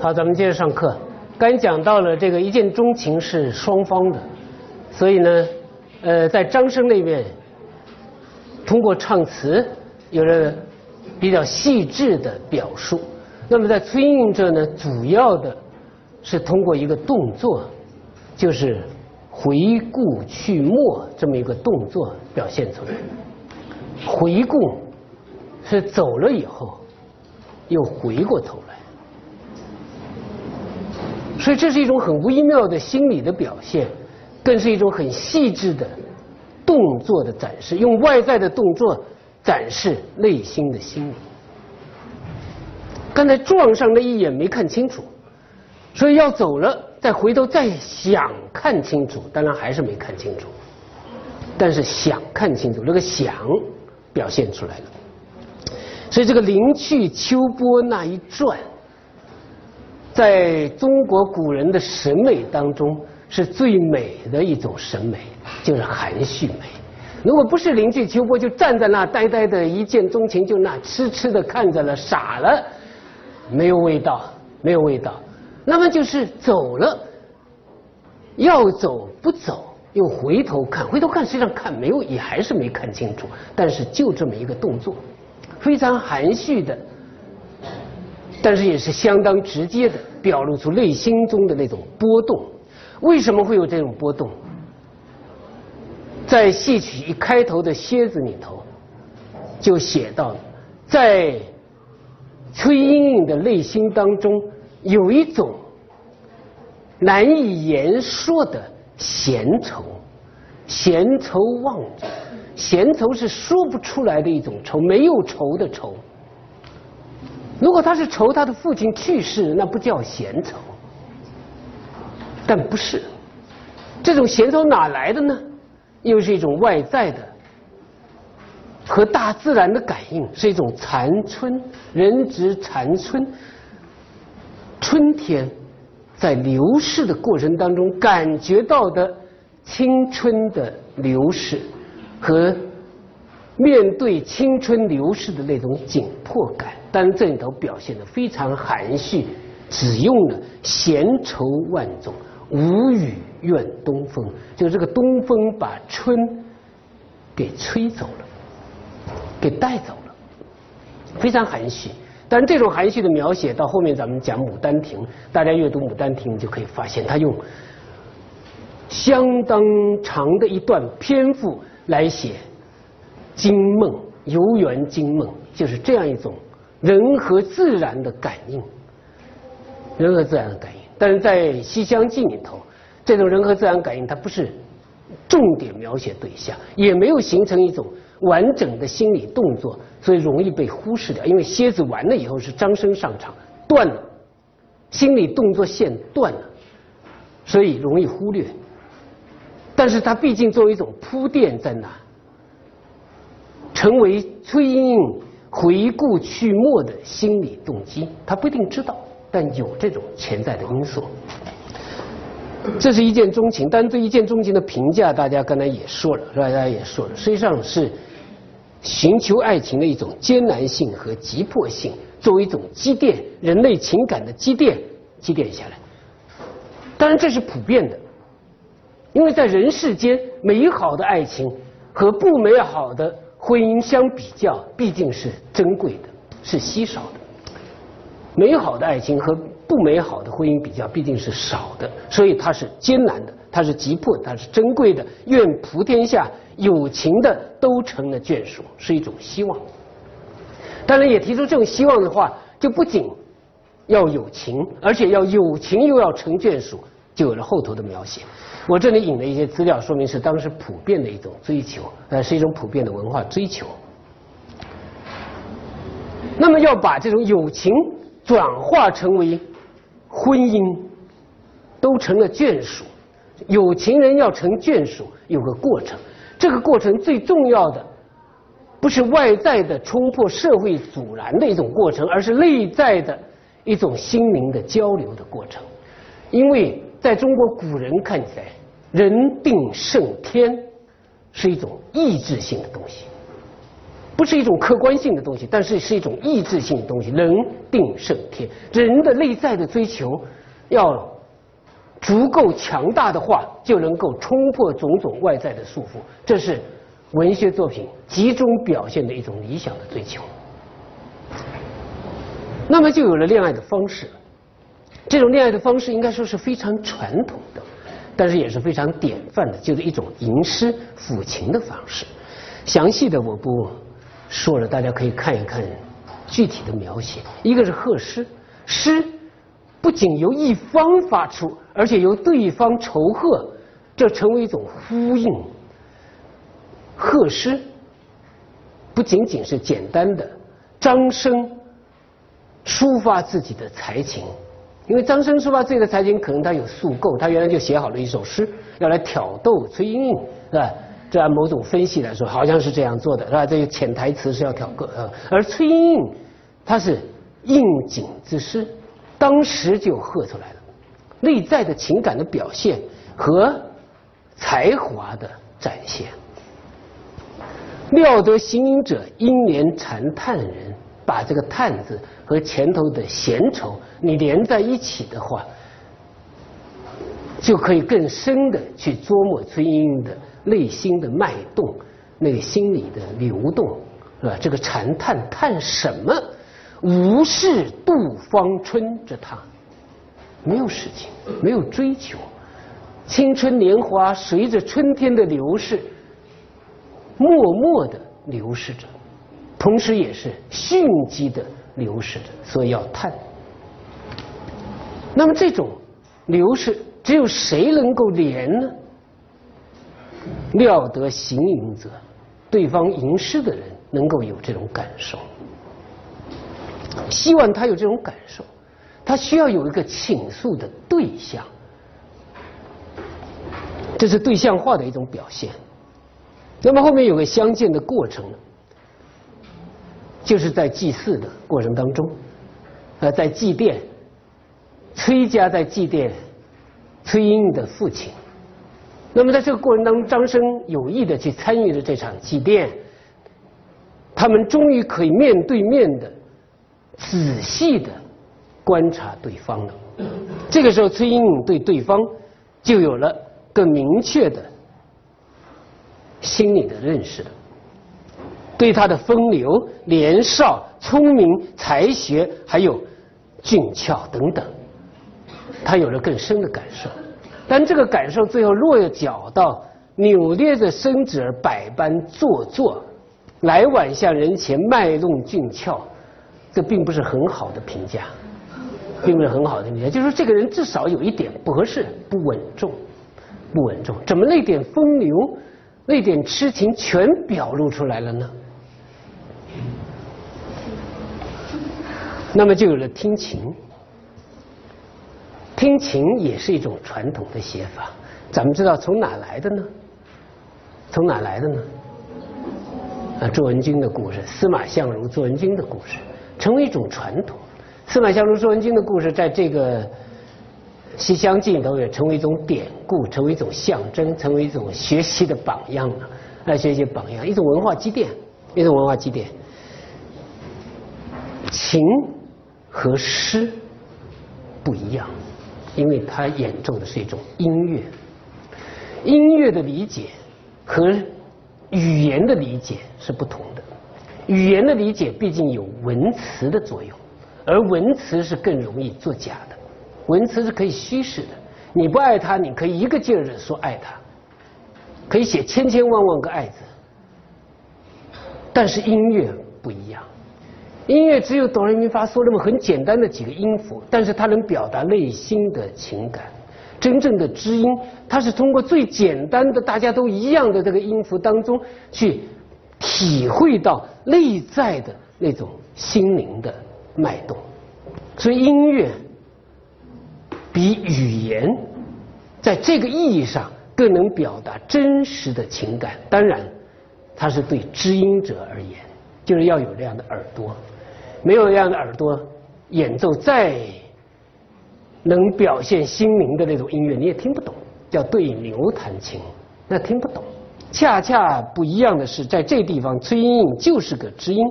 好，咱们接着上课。刚讲到了这个一见钟情是双方的，所以呢，呃，在张生那边，通过唱词有了比较细致的表述。那么在崔莺莺这呢，主要的是通过一个动作，就是回顾去墨这么一个动作表现出来。回顾是走了以后又回过头来，所以这是一种很微妙的心理的表现，更是一种很细致的动作的展示，用外在的动作展示内心的心理。刚才撞上那一眼没看清楚，所以要走了，再回头再想看清楚，当然还是没看清楚，但是想看清楚，那个想表现出来了。所以这个临去秋波那一转，在中国古人的审美当中是最美的一种审美，就是含蓄美。如果不是临去秋波，就站在那呆呆的一见钟情，就那痴痴的看着了，傻了，没有味道，没有味道。那么就是走了，要走不走，又回头看，回头看实际上看没有，也还是没看清楚。但是就这么一个动作。非常含蓄的，但是也是相当直接的，表露出内心中的那种波动。为什么会有这种波动？在戏曲一开头的蝎子里头，就写到，在崔莺莺的内心当中，有一种难以言说的闲愁，闲愁望着。闲愁是说不出来的一种愁，没有愁的愁。如果他是愁他的父亲去世，那不叫闲愁。但不是，这种闲愁哪来的呢？又是一种外在的，和大自然的感应，是一种残春，人之残春，春天在流逝的过程当中感觉到的青春的流逝。和面对青春流逝的那种紧迫感，但是这里头表现的非常含蓄，只用了“闲愁万种，无语怨东风”，就这个东风把春给吹走了，给带走了，非常含蓄。但这种含蓄的描写，到后面咱们讲《牡丹亭》，大家阅读《牡丹亭》就可以发现，他用相当长的一段篇幅。来写惊梦，游园惊梦，就是这样一种人和自然的感应，人和自然的感应。但是在《西厢记》里头，这种人和自然感应，它不是重点描写对象，也没有形成一种完整的心理动作，所以容易被忽视掉。因为蝎子完了以后是张生上场，断了，心理动作线断了，所以容易忽略。但是它毕竟作为一种铺垫在那，成为崔莺莺回顾去墨的心理动机，他不一定知道，但有这种潜在的因素。这是一见钟情，但对一见钟情的评价，大家刚才也说了，是吧？大家也说了，实际上是寻求爱情的一种艰难性和急迫性，作为一种积淀人类情感的积淀，积淀下来。当然，这是普遍的。因为在人世间，美好的爱情和不美好的婚姻相比较，毕竟是珍贵的，是稀少的。美好的爱情和不美好的婚姻比较，毕竟是少的，所以它是艰难的，它是急迫，它是珍贵的。愿普天下有情的都成了眷属，是一种希望。当然，也提出这种希望的话，就不仅要有情，而且要有情又要成眷属，就有了后头的描写。我这里引了一些资料，说明是当时普遍的一种追求，呃，是一种普遍的文化追求。那么要把这种友情转化成为婚姻，都成了眷属。有情人要成眷属，有个过程。这个过程最重要的，不是外在的冲破社会阻拦的一种过程，而是内在的一种心灵的交流的过程。因为在中国古人看起来。人定胜天是一种意志性的东西，不是一种客观性的东西，但是是一种意志性的东西。人定胜天，人的内在的追求要足够强大的话，就能够冲破种种外在的束缚。这是文学作品集中表现的一种理想的追求。那么就有了恋爱的方式。这种恋爱的方式应该说是非常传统的，但是也是非常典范的，就是一种吟诗抚琴的方式。详细的我不说了，大家可以看一看具体的描写。一个是贺诗，诗不仅由一方发出，而且由对方酬贺，这成为一种呼应。贺诗不仅仅是简单的张声抒发自己的才情。因为张生抒发自己的才情，可能他有宿构，他原来就写好了一首诗，要来挑逗崔莺莺，是吧？这按某种分析来说，好像是这样做的，是吧？这个潜台词是要挑逗，呃，而崔莺莺，她是应景之诗，当时就喝出来了，内在的情感的表现和才华的展现。料得行吟者，应怜禅叹人，把这个“叹”字。和前头的闲愁，你连在一起的话，就可以更深的去琢磨崔莺莺的内心的脉动，那个心理的流动，是吧？这个禅叹叹什么？无事度芳春之他，没有事情，没有追求，青春年华随着春天的流逝，默默的流逝着，同时也是迅疾的。流逝的，所以要叹。那么这种流逝，只有谁能够怜呢？料得行吟者，对方吟诗的人能够有这种感受。希望他有这种感受，他需要有一个倾诉的对象，这是对象化的一种表现。那么后面有个相见的过程。就是在祭祀的过程当中，呃，在祭奠崔家在祭奠崔莺莺的父亲。那么在这个过程当中，张生有意的去参与了这场祭奠，他们终于可以面对面的仔细的观察对方了。这个时候，崔莺莺对对方就有了更明确的心理的认识了。对他的风流、年少、聪明、才学，还有俊俏等等，他有了更深的感受。但这个感受最后落脚到扭捏着身子而百般做作，来往向人前卖弄俊俏，这并不是很好的评价，并不是很好的评价。就是说，这个人至少有一点不合适、不稳重、不稳重。怎么那点风流、那点痴情全表露出来了呢？那么就有了听琴，听琴也是一种传统的写法。咱们知道从哪来的呢？从哪来的呢？啊，卓文君的故事，司马相如、卓文君的故事，成为一种传统。司马相如、卓文君的故事，在这个《西厢记》里头也成为一种典故，成为一种象征，成为一种学习的榜样了。来学习榜样，一种文化积淀，一种文化积淀。琴。和诗不一样，因为他演奏的是一种音乐。音乐的理解和语言的理解是不同的。语言的理解毕竟有文词的作用，而文词是更容易作假的。文词是可以虚实的，你不爱他，你可以一个劲儿的说爱他，可以写千千万万个爱字。但是音乐不一样。音乐只有哆来咪发嗦那么很简单的几个音符，但是它能表达内心的情感。真正的知音，它是通过最简单的、大家都一样的这个音符当中去体会到内在的那种心灵的脉动。所以音乐比语言在这个意义上更能表达真实的情感。当然，它是对知音者而言，就是要有这样的耳朵。没有这样的耳朵，演奏再能表现心灵的那种音乐，你也听不懂。叫对牛弹琴，那听不懂。恰恰不一样的是，在这地方，崔莺莺就是个知音，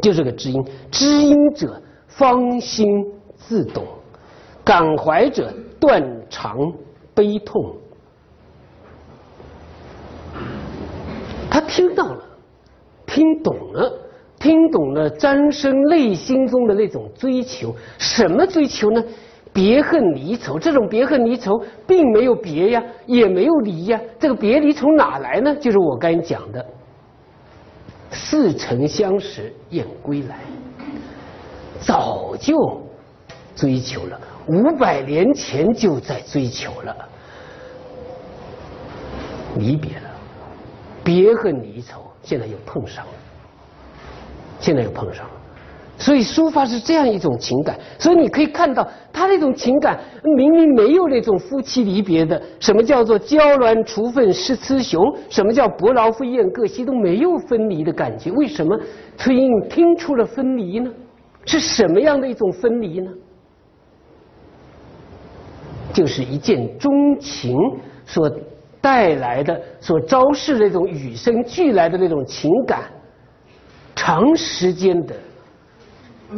就是个知音。知音者，方心自懂；感怀者，断肠悲痛。听到了，听懂了，听懂了张生内心中的那种追求。什么追求呢？别恨离愁，这种别恨离愁并没有别呀，也没有离呀。这个别离从哪来呢？就是我刚才讲的“似曾相识燕归来”，早就追求了，五百年前就在追求了，离别了，别恨离愁，现在又碰上了，现在又碰上了。所以抒发是这样一种情感，所以你可以看到他那种情感明明没有那种夫妻离别的，什么叫做娇鸾雏凤失雌雄，什么叫伯劳飞燕各西都没有分离的感觉。为什么崔莺莺听出了分离呢？是什么样的一种分离呢？就是一见钟情所带来的、所昭示那种与生俱来的那种情感，长时间的。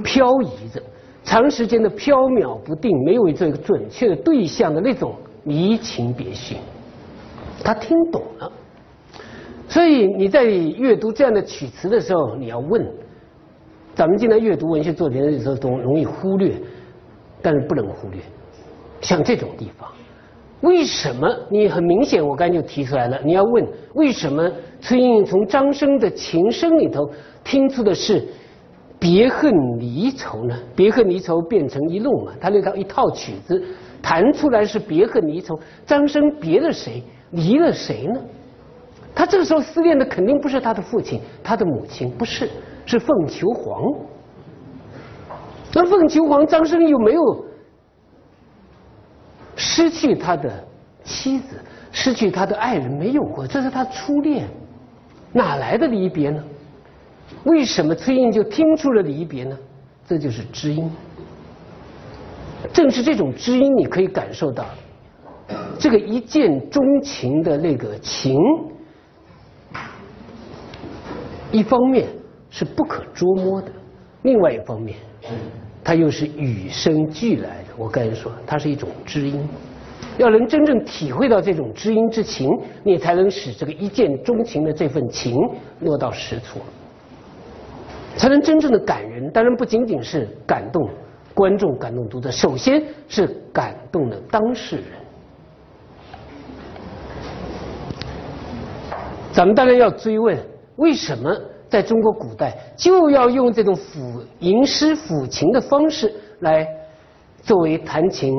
漂移着，长时间的飘渺不定，没有这个准确的对象的那种移情别绪，他听懂了。所以你在阅读这样的曲词的时候，你要问：咱们今天阅读文学作品的时候，总容易忽略，但是不能忽略。像这种地方，为什么？你很明显，我刚才就提出来了。你要问为什么？崔莺莺从张生的琴声里头听出的是。别恨离愁呢？别恨离愁变成一路嘛？他那套一套曲子弹出来是别恨离愁。张生别了谁？离了谁呢？他这个时候思念的肯定不是他的父亲、他的母亲，不是，是凤求凰。那凤求凰，张生又没有失去他的妻子，失去他的爱人，没有过，这是他初恋，哪来的离别呢？为什么崔莺就听出了离别呢？这就是知音。正是这种知音，你可以感受到这个一见钟情的那个情，一方面是不可捉摸的，另外一方面，它又是与生俱来的。我刚才说，它是一种知音。要能真正体会到这种知音之情，你才能使这个一见钟情的这份情落到实处。才能真正的感人，当然不仅仅是感动观众、感动读者，首先是感动了当事人。咱们当然要追问，为什么在中国古代就要用这种抚吟诗抚琴的方式来作为弹琴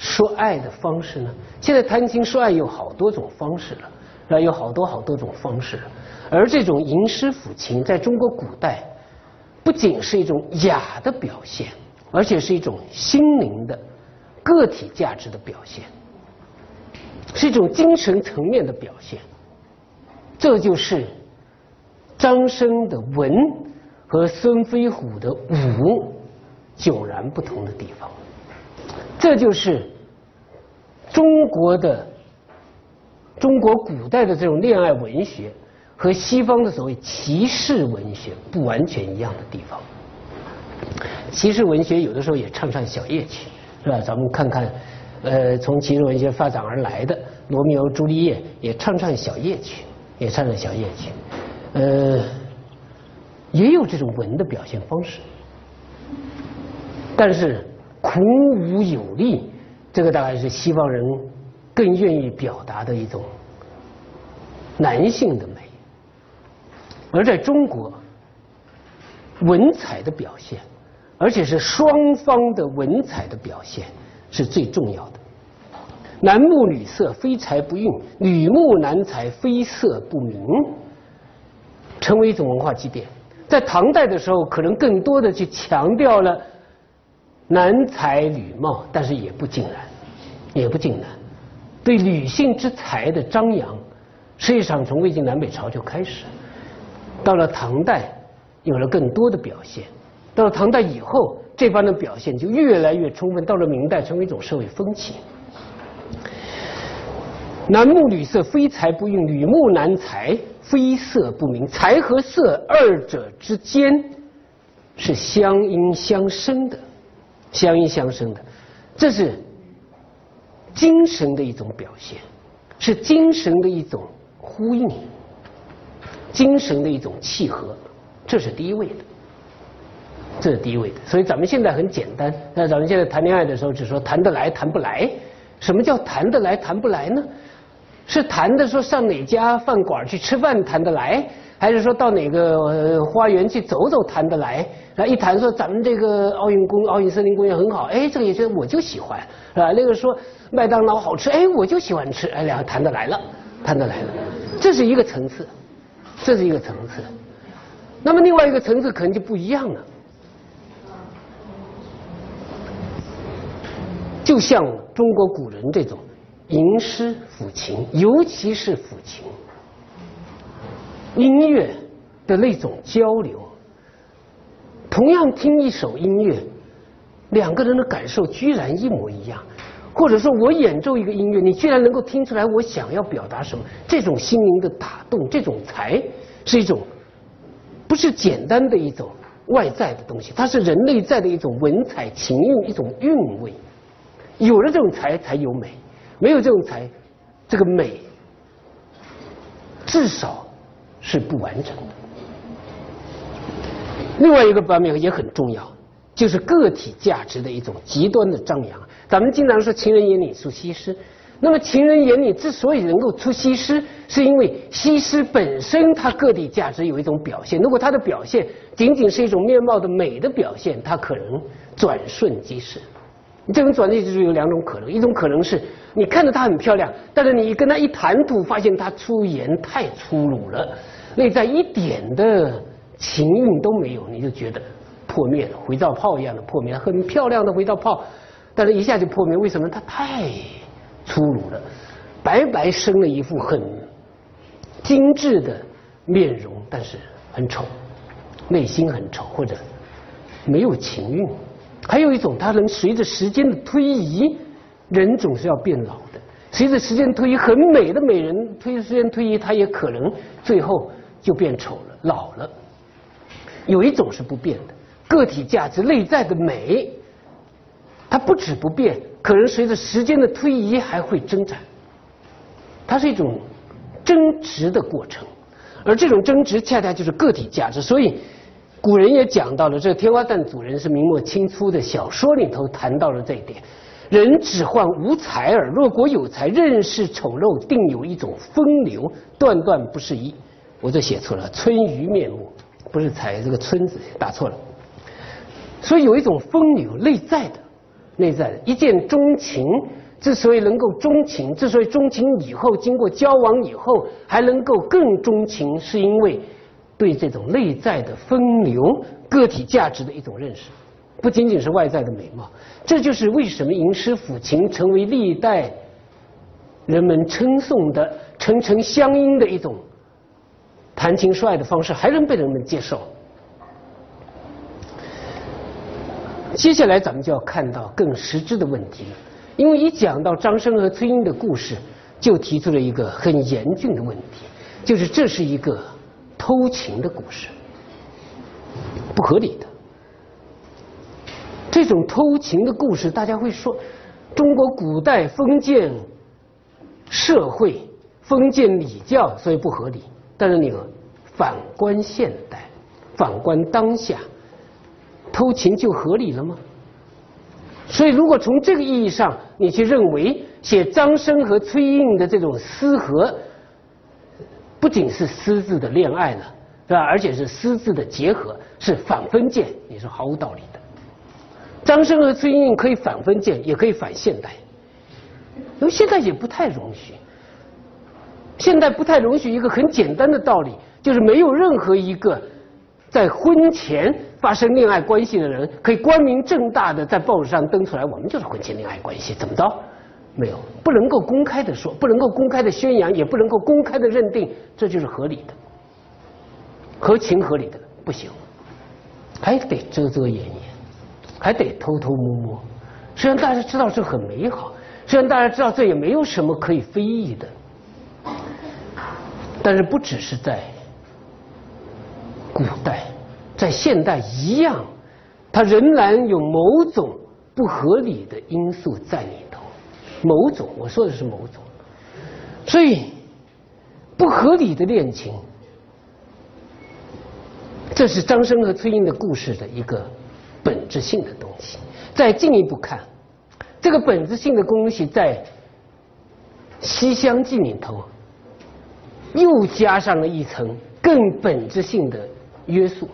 说爱的方式呢？现在谈情说爱有好多种方式了，那有好多好多种方式，而这种吟诗抚琴在中国古代。不仅是一种雅的表现，而且是一种心灵的个体价值的表现，是一种精神层面的表现。这就是张生的文和孙飞虎的武迥然不同的地方。这就是中国的中国古代的这种恋爱文学。和西方的所谓骑士文学不完全一样的地方，骑士文学有的时候也唱唱小夜曲，是吧？咱们看看，呃，从骑士文学发展而来的《罗密欧朱丽叶》也唱唱小夜曲，也唱唱小夜曲，呃，也有这种文的表现方式，但是孔武有力，这个大概是西方人更愿意表达的一种男性的美。而在中国，文采的表现，而且是双方的文采的表现，是最重要的。男慕女色，非才不运；女慕男才，非色不明。成为一种文化积淀。在唐代的时候，可能更多的去强调了男才女貌，但是也不尽然，也不尽然。对女性之才的张扬，实际上从魏晋南北朝就开始。到了唐代，有了更多的表现。到了唐代以后，这般的表现就越来越充分。到了明代，成为一种社会风气。男木女色，非才不运；女木男才，非色不明。才和色二者之间是相因相生的，相依相生的，这是精神的一种表现，是精神的一种呼应，精神的一种契合，这是第一位的，这是第一位的。所以咱们现在很简单，那咱们现在谈恋爱的时候，只说谈得来，谈不来。什么叫谈得来，谈不来呢？是谈的说上哪家饭馆去吃饭谈得来，还是说到哪个花园去走走谈得来？然后一谈说咱们这个奥运公奥运森林公园很好，哎，这个也觉得我就喜欢，是吧？那个说麦当劳好吃，哎，我就喜欢吃，哎，两个谈得来了，谈得来了，这是一个层次，这是一个层次。那么另外一个层次可能就不一样了，就像中国古人这种。吟诗抚琴，尤其是抚琴，音乐的那种交流，同样听一首音乐，两个人的感受居然一模一样，或者说我演奏一个音乐，你居然能够听出来我想要表达什么，这种心灵的打动，这种才是一种不是简单的一种外在的东西，它是人内在的一种文采情韵，一种韵味，有了这种才，才有美。没有这种才，这个美至少是不完整的。另外一个方面也很重要，就是个体价值的一种极端的张扬。咱们经常说“情人眼里出西施”，那么情人眼里之所以能够出西施，是因为西施本身它个体价值有一种表现。如果它的表现仅仅是一种面貌的美的表现，它可能转瞬即逝。这种转念就是有两种可能，一种可能是你看着她很漂亮，但是你跟她一谈吐，发现她出言太粗鲁了，内在一点的情韵都没有，你就觉得破灭了，回照炮一样的破灭，很漂亮的回照炮，但是一下就破灭，为什么？她太粗鲁了，白白生了一副很精致的面容，但是很丑，内心很丑，或者没有情韵。还有一种，它能随着时间的推移，人总是要变老的。随着时间推移，很美的美人，推时间推移，它也可能最后就变丑了、老了。有一种是不变的，个体价值内在的美，它不止不变，可能随着时间的推移还会增长。它是一种增值的过程，而这种增值恰恰就是个体价值，所以。古人也讲到了，这天花旦主人是明末清初的小说里头谈到了这一点。人只患无才耳，若果有才，任是丑陋，定有一种风流，断断不是一。我这写错了，春雨面目，不是才，这个春字打错了。所以有一种风流，内在的，内在的，一见钟情，之所以能够钟情，之所以钟情以后，经过交往以后还能够更钟情，是因为。对这种内在的风流、个体价值的一种认识，不仅仅是外在的美貌。这就是为什么吟诗抚琴成为历代人们称颂的层层相应的一种谈情说爱的方式，还能被人们接受。接下来咱们就要看到更实质的问题了，因为一讲到张生和崔莺的故事，就提出了一个很严峻的问题，就是这是一个。偷情的故事，不合理的。这种偷情的故事，大家会说，中国古代封建社会、封建礼教，所以不合理。但是你反观现代，反观当下，偷情就合理了吗？所以，如果从这个意义上，你去认为写张生和崔莺的这种私合。不仅是私自的恋爱了，是吧？而且是私自的结合，是反封建，也是毫无道理的。张生和崔莺莺可以反封建，也可以反现代，因为现在也不太容许。现在不太容许一个很简单的道理，就是没有任何一个在婚前发生恋爱关系的人，可以光明正大的在报纸上登出来，我们就是婚前恋爱关系，怎么着？没有，不能够公开的说，不能够公开的宣扬，也不能够公开的认定，这就是合理的、合情合理的，不行，还得遮遮掩掩，还得偷偷摸摸。虽然大家知道这很美好，虽然大家知道这也没有什么可以非议的，但是不只是在古代，在现代一样，它仍然有某种不合理的因素在里头。某种，我说的是某种，所以不合理的恋情，这是张生和崔莺的故事的一个本质性的东西。再进一步看。这个本质性的东西在《西厢记》里头，又加上了一层更本质性的约束，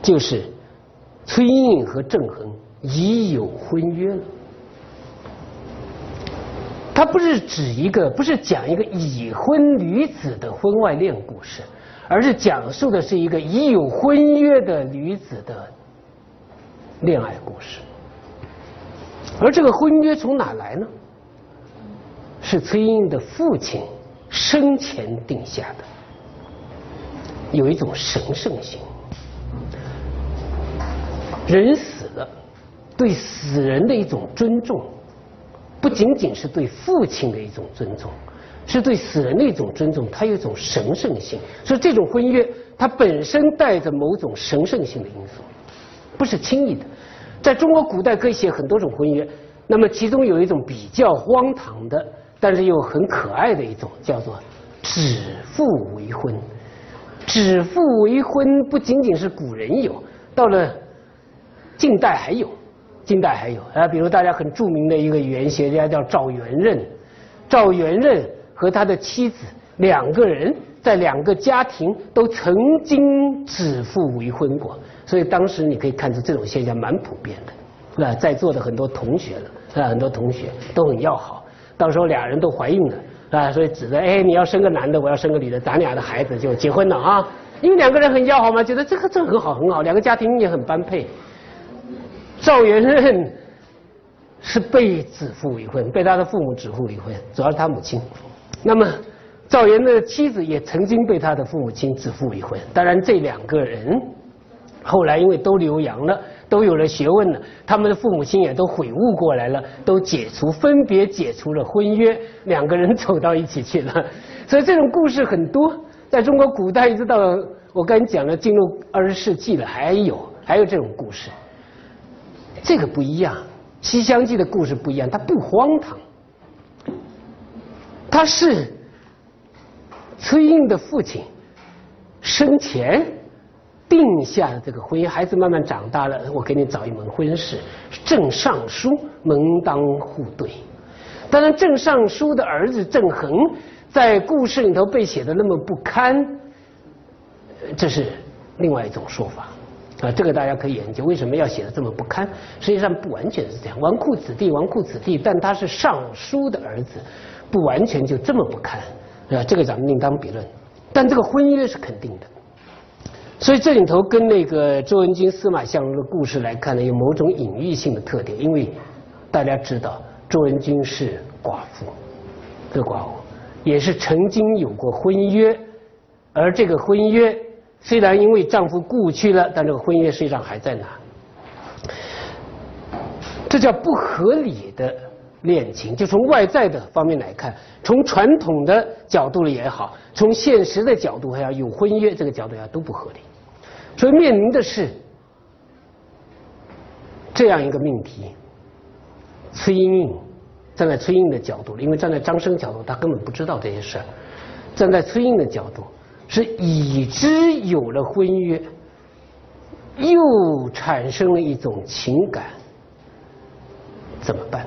就是崔莺莺和郑恒已有婚约了。它不是指一个，不是讲一个已婚女子的婚外恋故事，而是讲述的是一个已有婚约的女子的恋爱故事。而这个婚约从哪来呢？是崔莺莺的父亲生前定下的，有一种神圣性。人死了，对死人的一种尊重，不仅仅是对父亲的一种尊重，是对死人的一种尊重，它有一种神圣性。所以这种婚约，它本身带着某种神圣性的因素，不是轻易的。在中国古代可以写很多种婚约，那么其中有一种比较荒唐的，但是又很可爱的一种，叫做指腹为婚。指腹为婚不仅仅是古人有，到了近代还有，近代还有啊，比如大家很著名的一个语言学家叫赵元任，赵元任和他的妻子两个人在两个家庭都曾经指腹为婚过。所以当时你可以看出这种现象蛮普遍的，是吧？在座的很多同学了，是吧？很多同学都很要好。到时候俩人都怀孕了，啊？所以指着哎，你要生个男的，我要生个女的，咱俩的孩子就结婚了啊！因为两个人很要好嘛，觉得这个这很好很好，两个家庭也很般配。赵元任是被指腹为婚，被他的父母指腹为婚，主要是他母亲。那么赵元的妻子也曾经被他的父母亲指腹为婚。当然这两个人。后来因为都留洋了，都有了学问了，他们的父母亲也都悔悟过来了，都解除分别解除了婚约，两个人走到一起去了。所以这种故事很多，在中国古代一直到我刚才讲了进入二十世纪了，还有还有这种故事。这个不一样，《西厢记》的故事不一样，它不荒唐，它是崔莺的父亲生前。定下这个婚姻，孩子慢慢长大了，我给你找一门婚事。郑尚书门当户对，当然郑尚书的儿子郑恒在故事里头被写的那么不堪，这是另外一种说法啊。这个大家可以研究，为什么要写的这么不堪？实际上不完全是这样，纨绔子弟，纨绔子弟，但他是尚书的儿子，不完全就这么不堪啊。这个咱们另当别论，但这个婚约是肯定的。所以这里头跟那个周文君司马相如的故事来看呢，有某种隐喻性的特点。因为大家知道周文君是寡妇，这个寡妇也是曾经有过婚约，而这个婚约虽然因为丈夫故去了，但这个婚约实际上还在那。这叫不合理的恋情。就从外在的方面来看，从传统的角度里也好，从现实的角度还要有婚约这个角度下都不合理。所以面临的是这样一个命题：崔莺站在崔莺的角度，因为站在张生角度，他根本不知道这些事儿。站在崔莺的角度，是已知有了婚约，又产生了一种情感，怎么办？